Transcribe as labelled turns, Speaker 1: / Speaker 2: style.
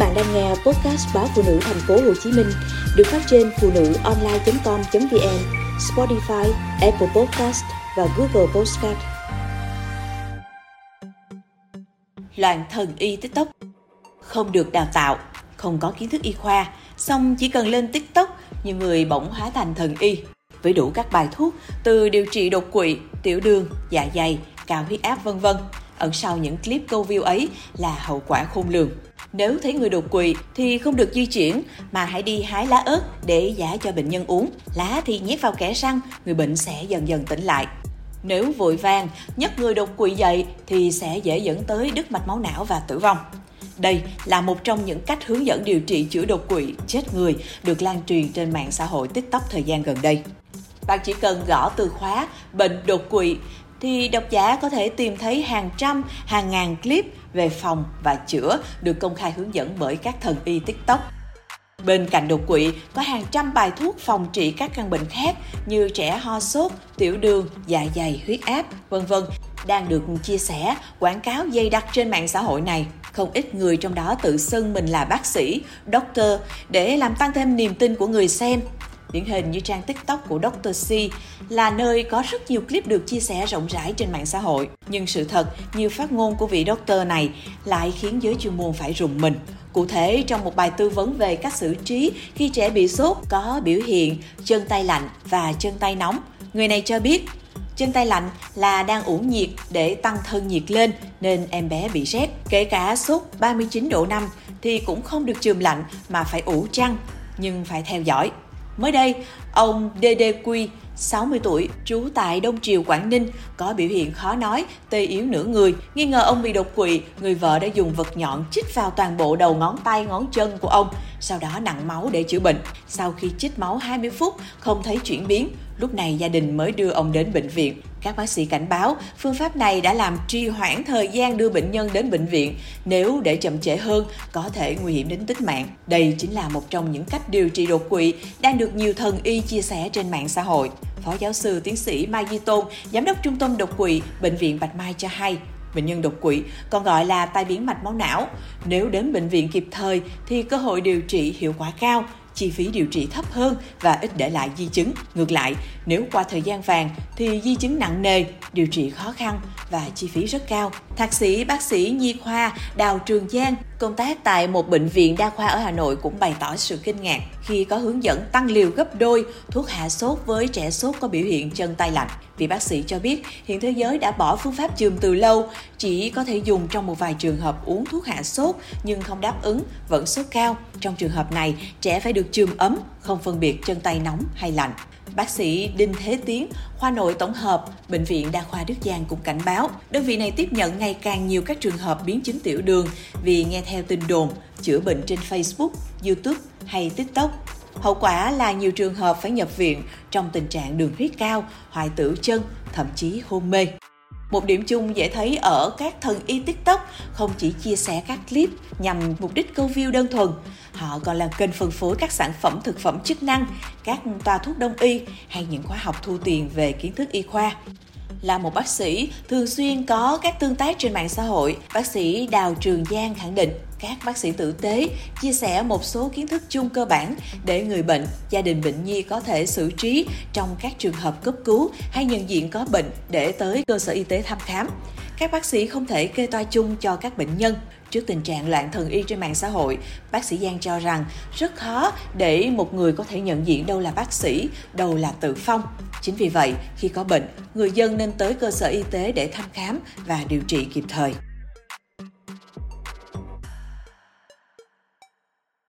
Speaker 1: bạn đang nghe podcast báo phụ nữ thành phố Hồ Chí Minh được phát trên phụ nữ online.com.vn, Spotify, Apple Podcast và Google Podcast.
Speaker 2: Loạn thần y TikTok không được đào tạo, không có kiến thức y khoa, song chỉ cần lên TikTok, nhiều người bỗng hóa thành thần y với đủ các bài thuốc từ điều trị đột quỵ, tiểu đường, dạ dày, cao huyết áp vân vân. Ẩn sau những clip câu view ấy là hậu quả khôn lường. Nếu thấy người đột quỵ thì không được di chuyển mà hãy đi hái lá ớt để giả cho bệnh nhân uống. Lá thì nhét vào kẽ răng, người bệnh sẽ dần dần tỉnh lại. Nếu vội vàng nhấc người đột quỵ dậy thì sẽ dễ dẫn tới đứt mạch máu não và tử vong. Đây là một trong những cách hướng dẫn điều trị chữa đột quỵ chết người được lan truyền trên mạng xã hội TikTok thời gian gần đây. Bạn chỉ cần gõ từ khóa bệnh đột quỵ thì độc giả có thể tìm thấy hàng trăm, hàng ngàn clip về phòng và chữa được công khai hướng dẫn bởi các thần y TikTok. Bên cạnh đột quỵ, có hàng trăm bài thuốc phòng trị các căn bệnh khác như trẻ ho sốt, tiểu đường, dạ dày, huyết áp, vân vân đang được chia sẻ, quảng cáo dày đặc trên mạng xã hội này. Không ít người trong đó tự xưng mình là bác sĩ, doctor để làm tăng thêm niềm tin của người xem Điển hình như trang TikTok của Dr. C là nơi có rất nhiều clip được chia sẻ rộng rãi trên mạng xã hội. Nhưng sự thật, nhiều phát ngôn của vị doctor này lại khiến giới chuyên môn phải rùng mình. Cụ thể, trong một bài tư vấn về cách xử trí khi trẻ bị sốt có biểu hiện chân tay lạnh và chân tay nóng, người này cho biết chân tay lạnh là đang ủ nhiệt để tăng thân nhiệt lên nên em bé bị rét. Kể cả sốt 39 độ 5 thì cũng không được chườm lạnh mà phải ủ chăn nhưng phải theo dõi. Mới đây, ông DDQ, 60 tuổi, trú tại Đông Triều, Quảng Ninh, có biểu hiện khó nói, tê yếu nửa người. Nghi ngờ ông bị đột quỵ, người vợ đã dùng vật nhọn chích vào toàn bộ đầu ngón tay, ngón chân của ông, sau đó nặng máu để chữa bệnh. Sau khi chích máu 20 phút, không thấy chuyển biến, lúc này gia đình mới đưa ông đến bệnh viện. Các bác sĩ cảnh báo, phương pháp này đã làm trì hoãn thời gian đưa bệnh nhân đến bệnh viện. Nếu để chậm trễ hơn, có thể nguy hiểm đến tính mạng. Đây chính là một trong những cách điều trị đột quỵ đang được nhiều thần y chia sẻ trên mạng xã hội. Phó giáo sư tiến sĩ Mai Di Tôn, giám đốc trung tâm đột quỵ Bệnh viện Bạch Mai cho hay, bệnh nhân đột quỵ còn gọi là tai biến mạch máu não. Nếu đến bệnh viện kịp thời thì cơ hội điều trị hiệu quả cao, chi phí điều trị thấp hơn và ít để lại di chứng. Ngược lại, nếu qua thời gian vàng thì di chứng nặng nề, điều trị khó khăn và chi phí rất cao. Thạc sĩ bác sĩ nhi khoa Đào Trường Giang công tác tại một bệnh viện đa khoa ở Hà Nội cũng bày tỏ sự kinh ngạc khi có hướng dẫn tăng liều gấp đôi thuốc hạ sốt với trẻ sốt có biểu hiện chân tay lạnh. Vị bác sĩ cho biết hiện thế giới đã bỏ phương pháp chườm từ lâu, chỉ có thể dùng trong một vài trường hợp uống thuốc hạ sốt nhưng không đáp ứng, vẫn sốt cao. Trong trường hợp này, trẻ phải được chườm ấm, không phân biệt chân tay nóng hay lạnh. Bác sĩ Đinh Thế Tiến, khoa nội tổng hợp, Bệnh viện Đa khoa Đức Giang cũng cảnh báo, đơn vị này tiếp nhận ngày càng nhiều các trường hợp biến chứng tiểu đường vì nghe theo tin đồn chữa bệnh trên Facebook, YouTube hay TikTok. Hậu quả là nhiều trường hợp phải nhập viện trong tình trạng đường huyết cao, hoại tử chân, thậm chí hôn mê. Một điểm chung dễ thấy ở các thần y TikTok không chỉ chia sẻ các clip nhằm mục đích câu view đơn thuần, họ còn là kênh phân phối các sản phẩm thực phẩm chức năng, các toa thuốc đông y hay những khóa học thu tiền về kiến thức y khoa. Là một bác sĩ thường xuyên có các tương tác trên mạng xã hội, bác sĩ Đào Trường Giang khẳng định các bác sĩ tử tế chia sẻ một số kiến thức chung cơ bản để người bệnh, gia đình bệnh nhi có thể xử trí trong các trường hợp cấp cứu hay nhận diện có bệnh để tới cơ sở y tế thăm khám. Các bác sĩ không thể kê toa chung cho các bệnh nhân. Trước tình trạng loạn thần y trên mạng xã hội, bác sĩ Giang cho rằng rất khó để một người có thể nhận diện đâu là bác sĩ, đâu là tự phong. Chính vì vậy, khi có bệnh, người dân nên tới cơ sở y tế để thăm khám và điều trị kịp thời.